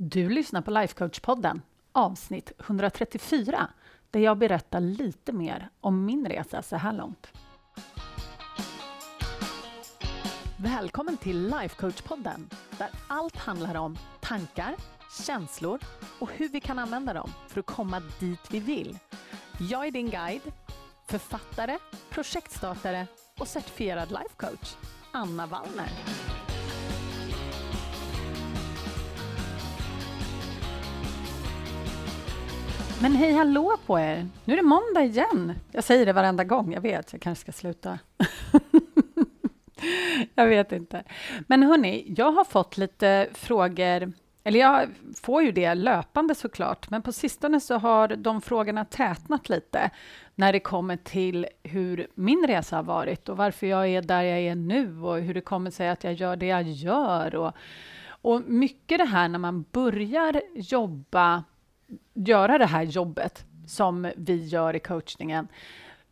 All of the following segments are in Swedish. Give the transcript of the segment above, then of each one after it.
Du lyssnar på Lifecoach-podden, avsnitt 134, där jag berättar lite mer om min resa så här långt. Välkommen till Lifecoach-podden, där allt handlar om tankar, känslor och hur vi kan använda dem för att komma dit vi vill. Jag är din guide, författare, projektstartare och certifierad lifecoach, Anna Wallner. Men hej hallå på er! Nu är det måndag igen. Jag säger det varenda gång, jag vet. Jag kanske ska sluta. jag vet inte. Men hörni, jag har fått lite frågor eller jag får ju det löpande såklart, men på sistone så har de frågorna tätnat lite när det kommer till hur min resa har varit och varför jag är där jag är nu och hur det kommer sig att jag gör det jag gör. Och, och mycket det här när man börjar jobba göra det här jobbet som vi gör i coachningen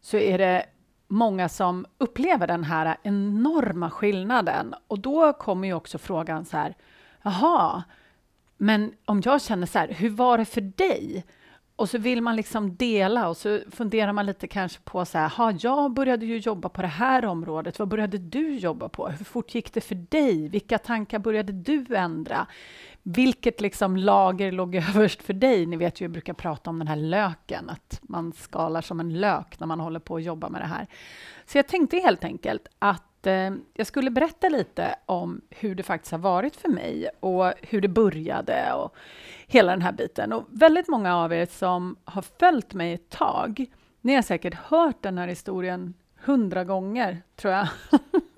så är det många som upplever den här enorma skillnaden. Och då kommer ju också frågan så här, jaha, men om jag känner så här, hur var det för dig? Och så vill man liksom dela och så funderar man lite kanske på så här, ha, jag började ju jobba på det här området, vad började du jobba på? Hur fort gick det för dig? Vilka tankar började du ändra? Vilket liksom lager låg överst för dig? Ni vet ju, jag brukar prata om den här löken, att man skalar som en lök när man håller på att jobba med det här. Så jag tänkte helt enkelt att eh, jag skulle berätta lite om hur det faktiskt har varit för mig och hur det började och hela den här biten. Och väldigt många av er som har följt mig ett tag, ni har säkert hört den här historien hundra gånger, tror jag.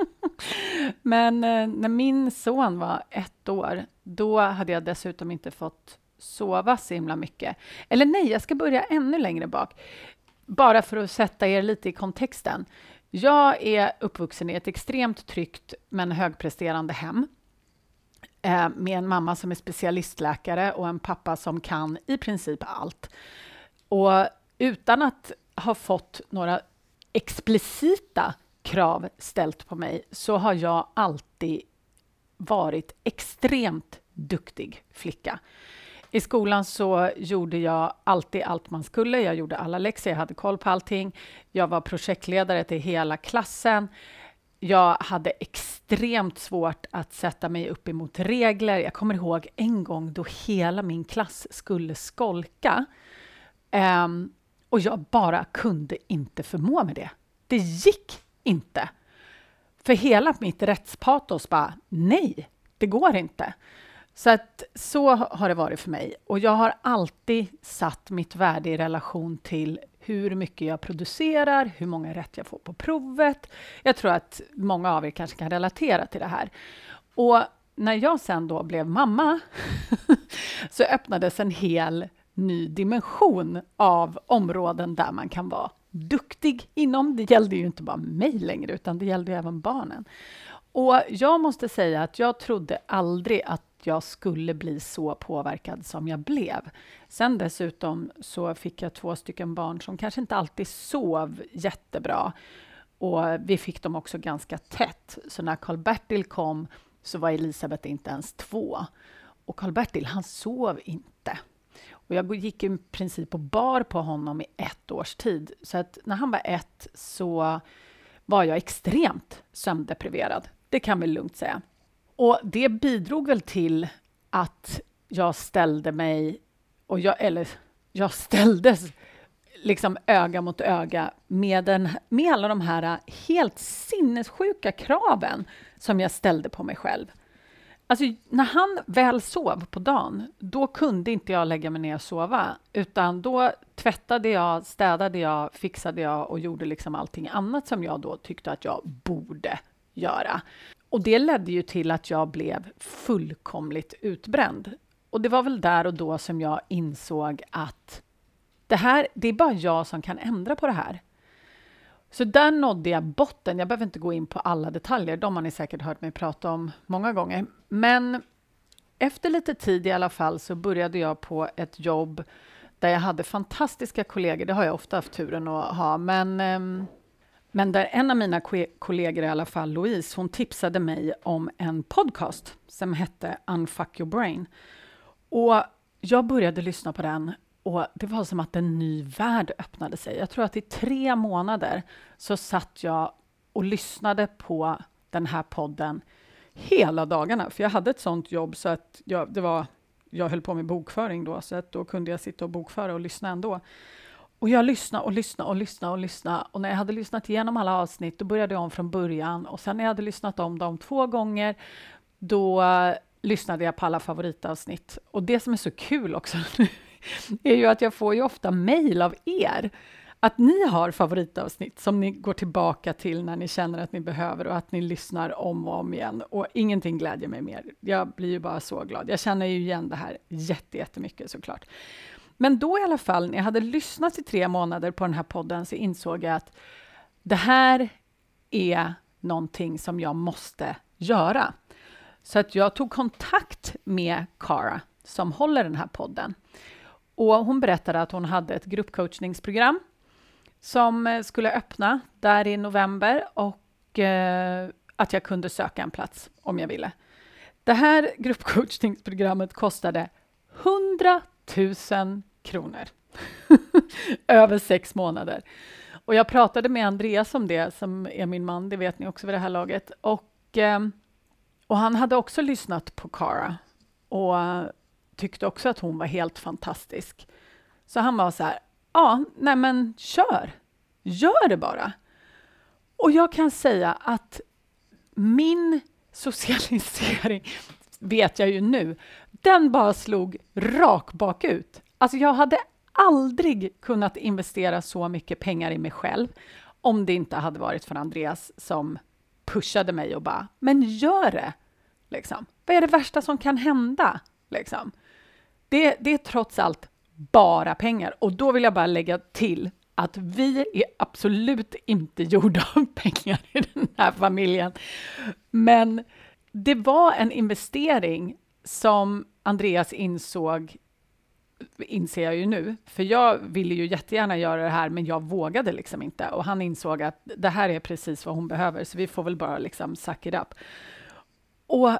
Men eh, när min son var ett år, då hade jag dessutom inte fått sova så himla mycket. Eller nej, jag ska börja ännu längre bak. Bara för att sätta er lite i kontexten. Jag är uppvuxen i ett extremt tryggt men högpresterande hem eh, med en mamma som är specialistläkare och en pappa som kan i princip allt. Och utan att ha fått några explicita krav ställt på mig så har jag alltid varit extremt duktig flicka. I skolan så gjorde jag alltid allt man skulle. Jag gjorde alla läxor, jag hade koll på allting. Jag var projektledare till hela klassen. Jag hade extremt svårt att sätta mig upp emot regler. Jag kommer ihåg en gång då hela min klass skulle skolka. Um, och jag bara kunde inte förmå med det. Det gick inte. För hela mitt rättspatos bara, nej, det går inte. Så att så har det varit för mig. Och jag har alltid satt mitt värde i relation till hur mycket jag producerar, hur många rätt jag får på provet. Jag tror att många av er kanske kan relatera till det här. Och när jag sen då blev mamma så öppnades en hel ny dimension av områden där man kan vara duktig inom. Det gällde ju inte bara mig längre, utan det gällde även barnen. Och jag måste säga att jag trodde aldrig att jag skulle bli så påverkad som jag blev. Sen dessutom så fick jag två stycken barn som kanske inte alltid sov jättebra. Och vi fick dem också ganska tätt. Så när Karl-Bertil kom så var Elisabeth inte ens två. Och Karl-Bertil, han sov inte. Och jag gick i princip och bar på honom i ett års tid. Så att när han var ett så var jag extremt sömndepriverad. Det kan vi lugnt säga. Och det bidrog väl till att jag ställde mig, och jag, eller jag ställdes liksom öga mot öga med, den, med alla de här helt sinnessjuka kraven som jag ställde på mig själv. Alltså, när han väl sov på dagen, då kunde inte jag lägga mig ner och sova, utan då tvättade jag, städade jag, fixade jag och gjorde liksom allting annat som jag då tyckte att jag borde göra. Och det ledde ju till att jag blev fullkomligt utbränd. Och det var väl där och då som jag insåg att det här, det är bara jag som kan ändra på det här. Så där nådde jag botten. Jag behöver inte gå in på alla detaljer, de har ni säkert hört mig prata om många gånger. Men efter lite tid i alla fall så började jag på ett jobb där jag hade fantastiska kollegor. Det har jag ofta haft turen att ha, men, ehm, men där en av mina kollegor, i alla fall Louise, hon tipsade mig om en podcast som hette Unfuck your brain. Och jag började lyssna på den och det var som att en ny värld öppnade sig. Jag tror att i tre månader så satt jag och lyssnade på den här podden hela dagarna, för jag hade ett sånt jobb så att jag, det var, jag höll på med bokföring då, så att då kunde jag sitta och bokföra och lyssna ändå. Och jag lyssnade och lyssnade och lyssnade och lyssnade och när jag hade lyssnat igenom alla avsnitt, då började jag om från början och sen när jag hade lyssnat om dem två gånger, då eh, lyssnade jag på alla favoritavsnitt. Och det som är så kul också är ju att jag får ju ofta mejl av er att ni har favoritavsnitt som ni går tillbaka till när ni känner att ni behöver och att ni lyssnar om och om igen. Och ingenting glädjer mig mer. Jag blir ju bara så glad. Jag känner ju igen det här jättemycket såklart. Men då i alla fall, när jag hade lyssnat i tre månader på den här podden så insåg jag att det här är någonting som jag måste göra. Så att jag tog kontakt med Cara som håller den här podden. Och hon berättade att hon hade ett gruppcoachningsprogram som eh, skulle öppna där i november och eh, att jag kunde söka en plats om jag ville. Det här gruppcoachningsprogrammet kostade 100 000 kronor över sex månader. Och jag pratade med Andreas om det, som är min man, det vet ni också vid det här laget. Och, ehm, och han hade också lyssnat på Cara och tyckte också att hon var helt fantastisk. Så han var så här, ja, nej men kör. Gör det bara. Och jag kan säga att min socialisering, vet jag ju nu, den bara slog rak bakut. Alltså jag hade aldrig kunnat investera så mycket pengar i mig själv om det inte hade varit för Andreas som pushade mig och bara, men gör det! Liksom. Vad är det värsta som kan hända? Liksom. Det, det är trots allt bara pengar. Och då vill jag bara lägga till att vi är absolut inte gjorda av pengar i den här familjen. Men det var en investering som Andreas insåg inser jag ju nu, för jag ville ju jättegärna göra det här, men jag vågade liksom inte. Och han insåg att det här är precis vad hon behöver, så vi får väl bara liksom suck it up. Och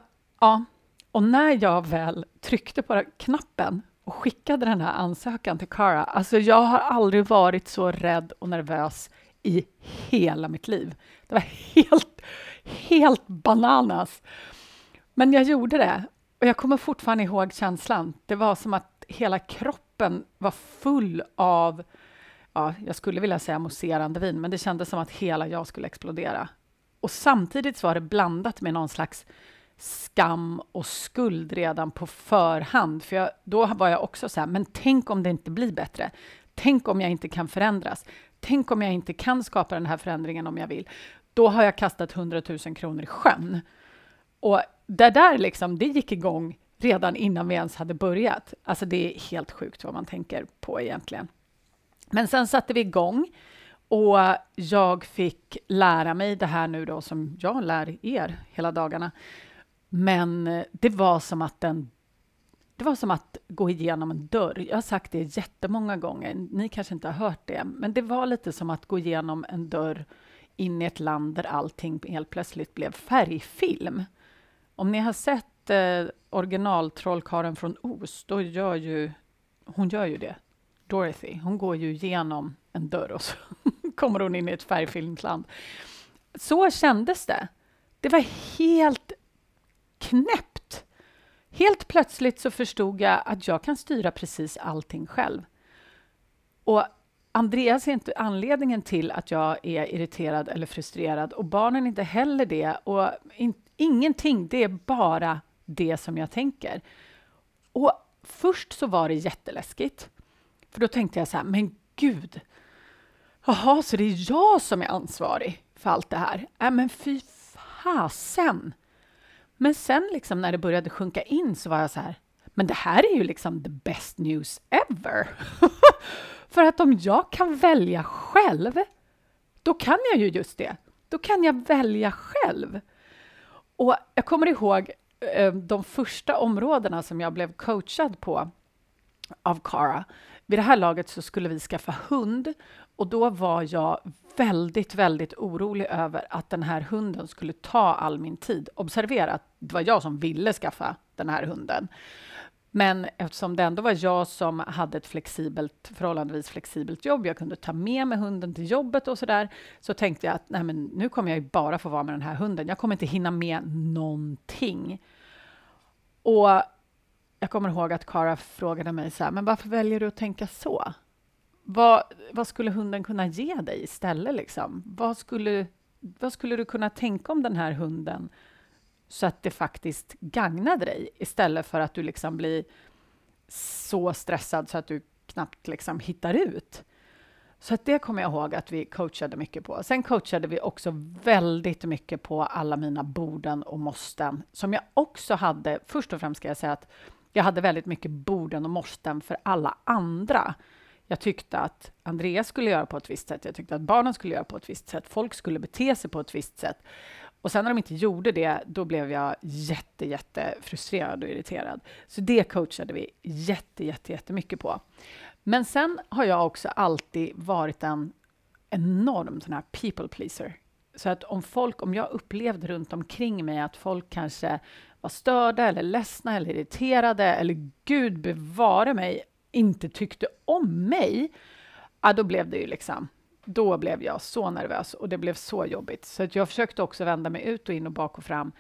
ja, och när jag väl tryckte på knappen och skickade den här ansökan till Cara, alltså jag har aldrig varit så rädd och nervös i hela mitt liv. Det var helt, helt bananas. Men jag gjorde det och jag kommer fortfarande ihåg känslan. Det var som att hela kroppen var full av, ja, jag skulle vilja säga mousserande vin, men det kändes som att hela jag skulle explodera. Och samtidigt var det blandat med någon slags skam och skuld redan på förhand. För jag, då var jag också så här, men tänk om det inte blir bättre? Tänk om jag inte kan förändras? Tänk om jag inte kan skapa den här förändringen om jag vill? Då har jag kastat 100 000 kronor i sjön. Och det där liksom, det gick igång redan innan vi ens hade börjat. Alltså det är helt sjukt vad man tänker på egentligen. Men sen satte vi igång och jag fick lära mig det här nu då som jag lär er hela dagarna. Men eh, det var som att den det var som att gå igenom en dörr. Jag har sagt det jättemånga gånger. Ni kanske inte har hört det, men det var lite som att gå igenom en dörr in i ett land där allting helt plötsligt blev färgfilm. Om ni har sett eh, original från Oz, då gör ju hon gör ju det. Dorothy, hon går ju genom en dörr och så kommer hon in i ett färgfilmsland. Så kändes det. Det var helt knäppt. Helt plötsligt så förstod jag att jag kan styra precis allting själv. Och Andreas är inte anledningen till att jag är irriterad eller frustrerad och barnen är inte heller det. Och in, ingenting, det är bara det som jag tänker. Och först så var det jätteläskigt. För då tänkte jag så här, men gud, jaha, så det är jag som är ansvarig för allt det här? Äh, men fy fasen! Men sen liksom när det började sjunka in så var jag så här, men det här är ju liksom the best news ever. För att om jag kan välja själv, då kan jag ju just det. Då kan jag välja själv. Och jag kommer ihåg Eh, de första områdena som jag blev coachad på av Cara. Vid det här laget så skulle vi skaffa hund och då var jag väldigt, väldigt orolig över att den här hunden skulle ta all min tid. Observera att det var jag som ville skaffa den här hunden. Men eftersom det ändå var jag som hade ett flexibelt, förhållandevis flexibelt jobb, jag kunde ta med mig hunden till jobbet och sådär, så tänkte jag att nej, men nu kommer jag ju bara få vara med den här hunden. Jag kommer inte hinna med någonting. Och jag kommer ihåg att Kara frågade mig så här, men varför väljer du att tänka så? Vad, vad skulle hunden kunna ge dig istället? Liksom? Vad, skulle, vad skulle du kunna tänka om den här hunden så att det faktiskt gagnade dig istället för att du liksom blir så stressad så att du knappt liksom hittar ut. Så att det kommer jag ihåg att vi coachade mycket på. Sen coachade vi också väldigt mycket på alla mina borden och måsten som jag också hade. Först och främst ska jag säga att jag hade väldigt mycket borden och måsten för alla andra. Jag tyckte att Andreas skulle göra på ett visst sätt. Jag tyckte att barnen skulle göra på ett visst sätt. Folk skulle bete sig på ett visst sätt. Och sen när de inte gjorde det, då blev jag jätte, jätte frustrerad och irriterad. Så det coachade vi jätte, jätte, jättemycket på. Men sen har jag också alltid varit en enorm sån här people pleaser. Så att om folk, om jag upplevde runt omkring mig att folk kanske var störda eller ledsna eller irriterade eller gud bevare mig, inte tyckte om mig, ja, då blev det ju liksom då blev jag så nervös och det blev så jobbigt. Så att jag försökte också vända mig ut och in och bak och fram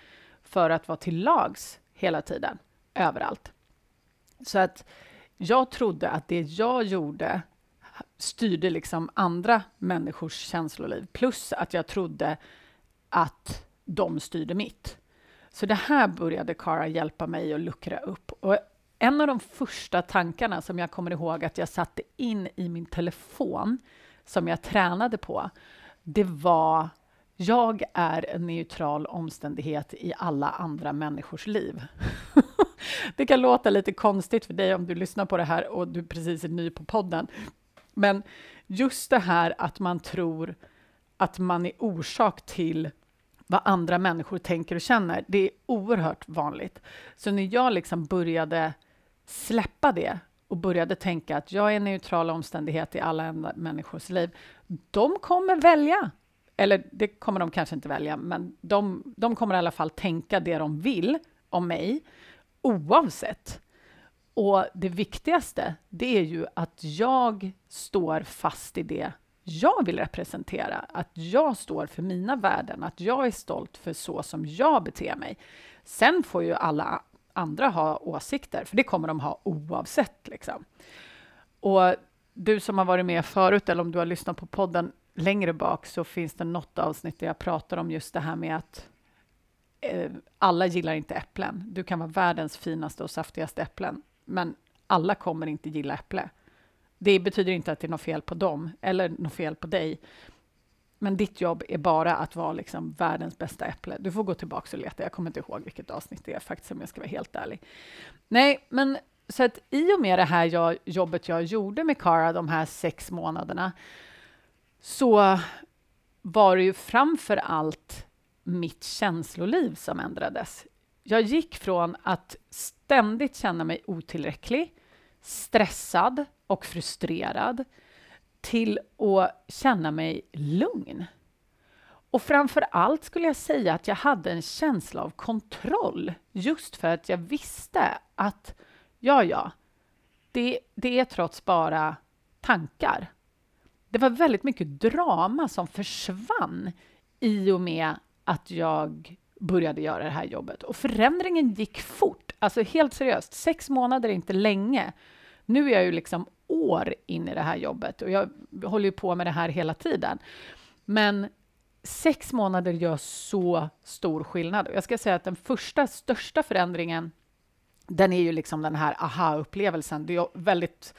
för att vara till lags hela tiden, överallt. Så att jag trodde att det jag gjorde styrde liksom andra människors känsloliv, plus att jag trodde att de styrde mitt. Så det här började Kara hjälpa mig att luckra upp. Och en av de första tankarna som jag kommer ihåg att jag satte in i min telefon som jag tränade på, det var jag är en neutral omständighet i alla andra människors liv. det kan låta lite konstigt för dig om du lyssnar på det här och du precis är ny på podden. Men just det här att man tror att man är orsak till vad andra människor tänker och känner, det är oerhört vanligt. Så när jag liksom började släppa det och började tänka att jag är en neutral omständighet i alla människors liv. De kommer välja, eller det kommer de kanske inte välja, men de, de kommer i alla fall tänka det de vill om mig, oavsett. Och det viktigaste, det är ju att jag står fast i det jag vill representera, att jag står för mina värden, att jag är stolt för så som jag beter mig. Sen får ju alla andra ha åsikter, för det kommer de ha oavsett. Liksom. Och du som har varit med förut, eller om du har lyssnat på podden längre bak, så finns det något avsnitt där jag pratar om just det här med att eh, alla gillar inte äpplen. Du kan vara världens finaste och saftigaste äpplen, men alla kommer inte gilla äpple. Det betyder inte att det är något fel på dem eller något fel på dig. Men ditt jobb är bara att vara liksom världens bästa äpple. Du får gå tillbaka och leta. Jag kommer inte ihåg vilket avsnitt det är faktiskt, om jag ska vara helt ärlig. Nej, men så att i och med det här jag, jobbet jag gjorde med Cara de här sex månaderna så var det ju framför allt mitt känsloliv som ändrades. Jag gick från att ständigt känna mig otillräcklig, stressad och frustrerad till att känna mig lugn. Och framför allt skulle jag säga att jag hade en känsla av kontroll just för att jag visste att ja, ja, det, det är trots bara tankar. Det var väldigt mycket drama som försvann i och med att jag började göra det här jobbet. Och förändringen gick fort. Alltså helt seriöst, sex månader är inte länge. Nu är jag ju liksom år in i det här jobbet och jag håller ju på med det här hela tiden. Men sex månader gör så stor skillnad. Jag ska säga att den första största förändringen, den är ju liksom den här aha-upplevelsen. Det är väldigt,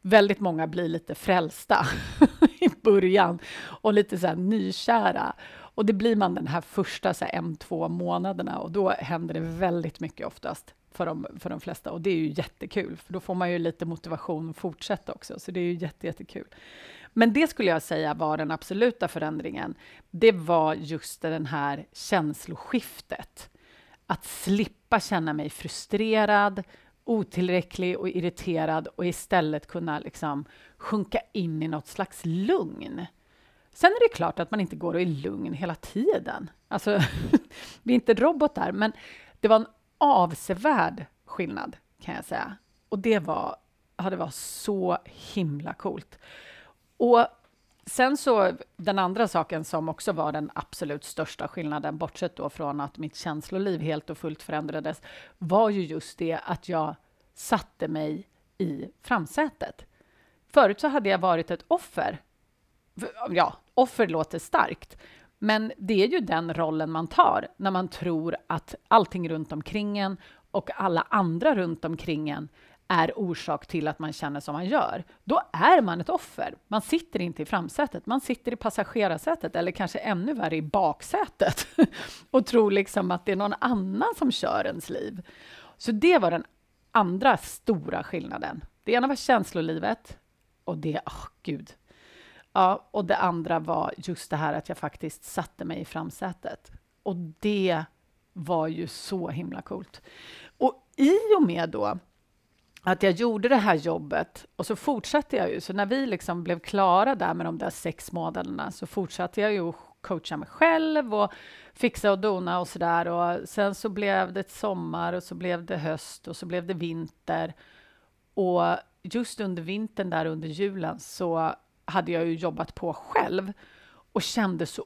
väldigt många blir lite frälsta i början och lite så här nykära. Och det blir man den här första så här, en, två månaderna och då händer det väldigt mycket oftast för de, för de flesta. Och det är ju jättekul, för då får man ju lite motivation att fortsätta också. Så det är ju jätte, jättekul. Men det skulle jag säga var den absoluta förändringen. Det var just det här känsloskiftet. Att slippa känna mig frustrerad, otillräcklig och irriterad och istället kunna liksom sjunka in i något slags lugn. Sen är det klart att man inte går och är lugn hela tiden. Alltså, vi är inte robotar, men det var en avsevärd skillnad kan jag säga. Och det var, ja, det var så himla coolt. Och sen så, den andra saken som också var den absolut största skillnaden, bortsett då från att mitt känsloliv helt och fullt förändrades, var ju just det att jag satte mig i framsätet. Förut så hade jag varit ett offer. Ja, offer låter starkt, men det är ju den rollen man tar när man tror att allting runt omkring en och alla andra runt omkring en är orsak till att man känner som man gör. Då är man ett offer. Man sitter inte i framsätet, man sitter i passagerarsätet eller kanske ännu värre i baksätet och tror liksom att det är någon annan som kör ens liv. Så det var den andra stora skillnaden. Det ena var känslolivet och det, åh oh, gud. Ja, och det andra var just det här att jag faktiskt satte mig i framsätet. Och det var ju så himla coolt. Och i och med då att jag gjorde det här jobbet och så fortsatte jag ju. Så när vi liksom blev klara där med de där sex månaderna så fortsatte jag ju att coacha mig själv och fixa och dona och så där. Och sen så blev det sommar och så blev det höst och så blev det vinter. Och just under vintern där under julen så hade jag ju jobbat på själv och kände så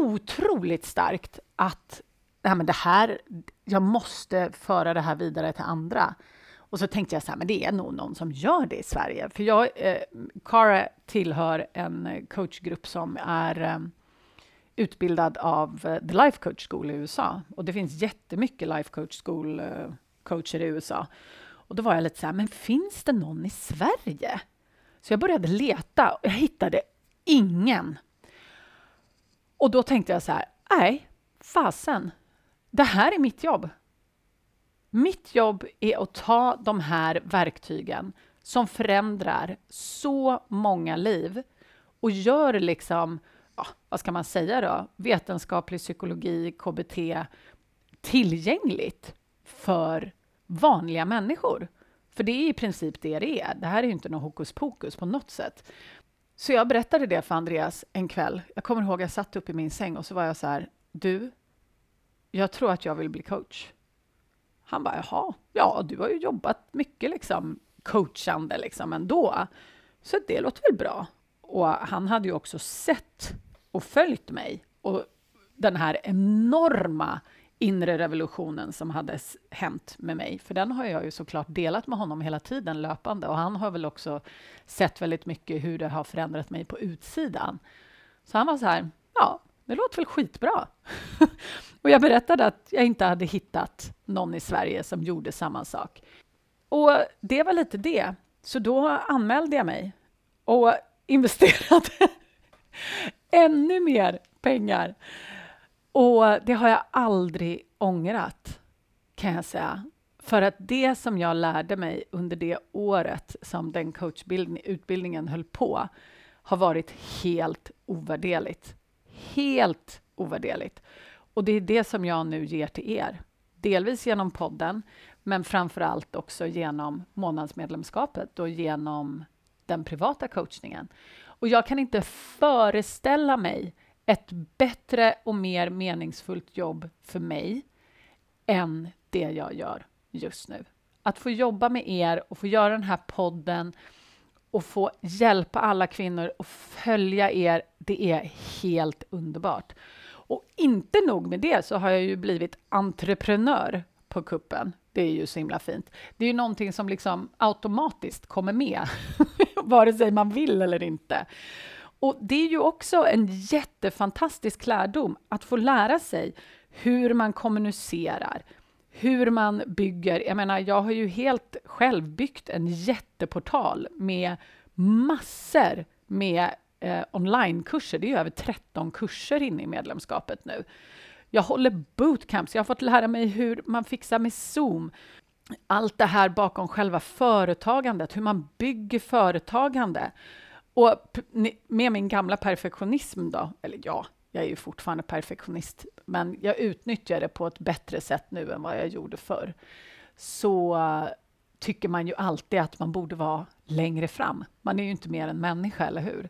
otroligt starkt att nej men det här, jag måste föra det här vidare till andra. Och så tänkte jag så här, men det är nog någon som gör det i Sverige. För jag, eh, Cara tillhör en coachgrupp som är eh, utbildad av eh, The Life Coach School i USA. Och det finns jättemycket Life Coach School eh, coacher i USA. Och då var jag lite så här, men finns det någon i Sverige? Så jag började leta och jag hittade ingen. Och då tänkte jag så här, nej, fasen, det här är mitt jobb. Mitt jobb är att ta de här verktygen som förändrar så många liv och gör liksom, ja, vad ska man säga då, vetenskaplig psykologi, KBT tillgängligt för vanliga människor. För det är i princip det det är. Det här är ju inte något hokus pokus på något sätt. Så jag berättade det för Andreas en kväll. Jag kommer ihåg jag satt upp i min säng och så var jag så här, du, jag tror att jag vill bli coach. Han bara, jaha, ja, du har ju jobbat mycket liksom coachande liksom ändå, så det låter väl bra. Och han hade ju också sett och följt mig och den här enorma inre revolutionen som hade hänt med mig. För den har jag ju såklart delat med honom hela tiden löpande och han har väl också sett väldigt mycket hur det har förändrat mig på utsidan. Så han var så här, ja, det låter väl skitbra. och jag berättade att jag inte hade hittat någon i Sverige som gjorde samma sak. Och det var lite det. Så då anmälde jag mig och investerade ännu mer pengar. Och det har jag aldrig ångrat, kan jag säga. För att det som jag lärde mig under det året som den coachutbildningen höll på har varit helt ovärderligt helt ovärderligt. Och det är det som jag nu ger till er. Delvis genom podden, men framför allt också genom månadsmedlemskapet och genom den privata coachningen. Och jag kan inte föreställa mig ett bättre och mer meningsfullt jobb för mig än det jag gör just nu. Att få jobba med er och få göra den här podden och få hjälpa alla kvinnor och följa er, det är helt underbart. Och inte nog med det så har jag ju blivit entreprenör på kuppen. Det är ju så himla fint. Det är ju någonting som liksom automatiskt kommer med, vare sig man vill eller inte. Och det är ju också en jättefantastisk lärdom att få lära sig hur man kommunicerar, hur man bygger. Jag menar, jag har ju helt själv byggt en jätteportal med massor med eh, onlinekurser. Det är över 13 kurser inne i medlemskapet nu. Jag håller bootcamps. Jag har fått lära mig hur man fixar med Zoom. Allt det här bakom själva företagandet, hur man bygger företagande. Och med min gamla perfektionism då, eller ja, jag är ju fortfarande perfektionist, men jag utnyttjar det på ett bättre sätt nu än vad jag gjorde förr. Så tycker man ju alltid att man borde vara längre fram. Man är ju inte mer än människa, eller hur?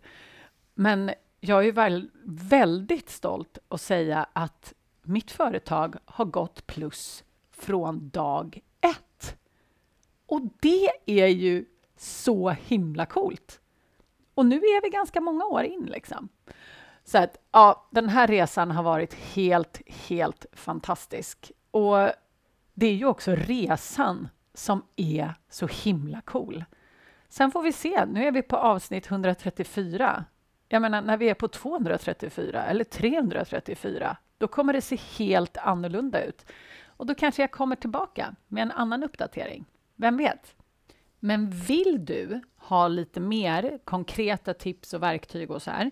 Men jag är väl väldigt stolt att säga att mitt företag har gått plus från dag ett. Och det är ju så himla coolt. Och nu är vi ganska många år in liksom. Så att ja, den här resan har varit helt, helt fantastisk. Och det är ju också resan som är så himla cool. Sen får vi se. Nu är vi på avsnitt 134. Jag menar, när vi är på 234 eller 334, då kommer det se helt annorlunda ut. Och då kanske jag kommer tillbaka med en annan uppdatering. Vem vet? Men vill du ha lite mer konkreta tips och verktyg och så här,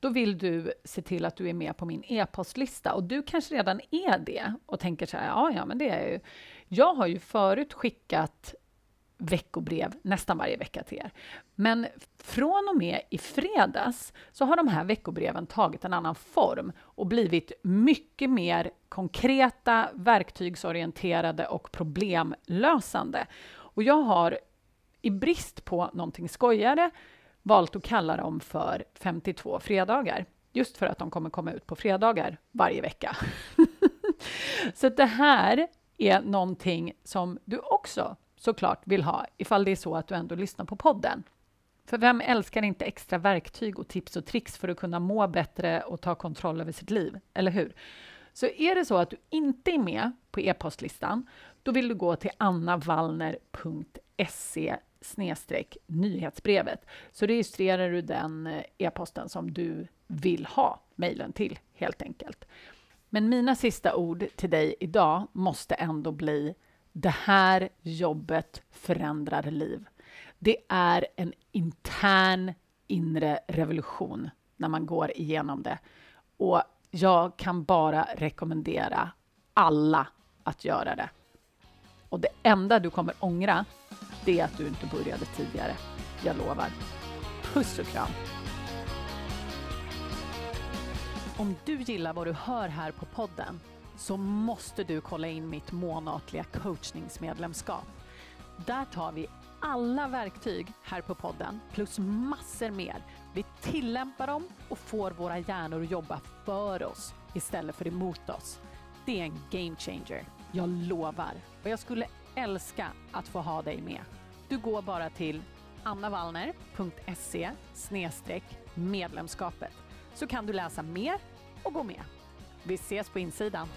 då vill du se till att du är med på min e-postlista. Och du kanske redan är det och tänker så här, ja, ja, men det är ju... Jag har ju förut skickat veckobrev nästan varje vecka till er. Men från och med i fredags så har de här veckobreven tagit en annan form och blivit mycket mer konkreta, verktygsorienterade och problemlösande. Och jag har i brist på någonting skojigare valt att kalla dem för 52 fredagar. Just för att de kommer komma ut på fredagar varje vecka. så det här är någonting som du också såklart vill ha ifall det är så att du ändå lyssnar på podden. För vem älskar inte extra verktyg och tips och tricks för att kunna må bättre och ta kontroll över sitt liv, eller hur? Så är det så att du inte är med på e-postlistan, då vill du gå till annavallner.se snedstreck nyhetsbrevet. Så registrerar du den eh, e-posten som du vill ha mejlen till, helt enkelt. Men mina sista ord till dig idag måste ändå bli det här jobbet förändrar liv. Det är en intern inre revolution när man går igenom det. Och jag kan bara rekommendera alla att göra det. Och det enda du kommer ångra, det är att du inte började tidigare. Jag lovar. Puss och kram! Om du gillar vad du hör här på podden så måste du kolla in mitt månatliga coachningsmedlemskap. Där tar vi alla verktyg här på podden plus massor mer. Vi tillämpar dem och får våra hjärnor att jobba för oss istället för emot oss. Det är en game changer, jag lovar. Och jag skulle älska att få ha dig med. Du går bara till annavallner.se medlemskapet så kan du läsa mer och gå med. Vi ses på insidan.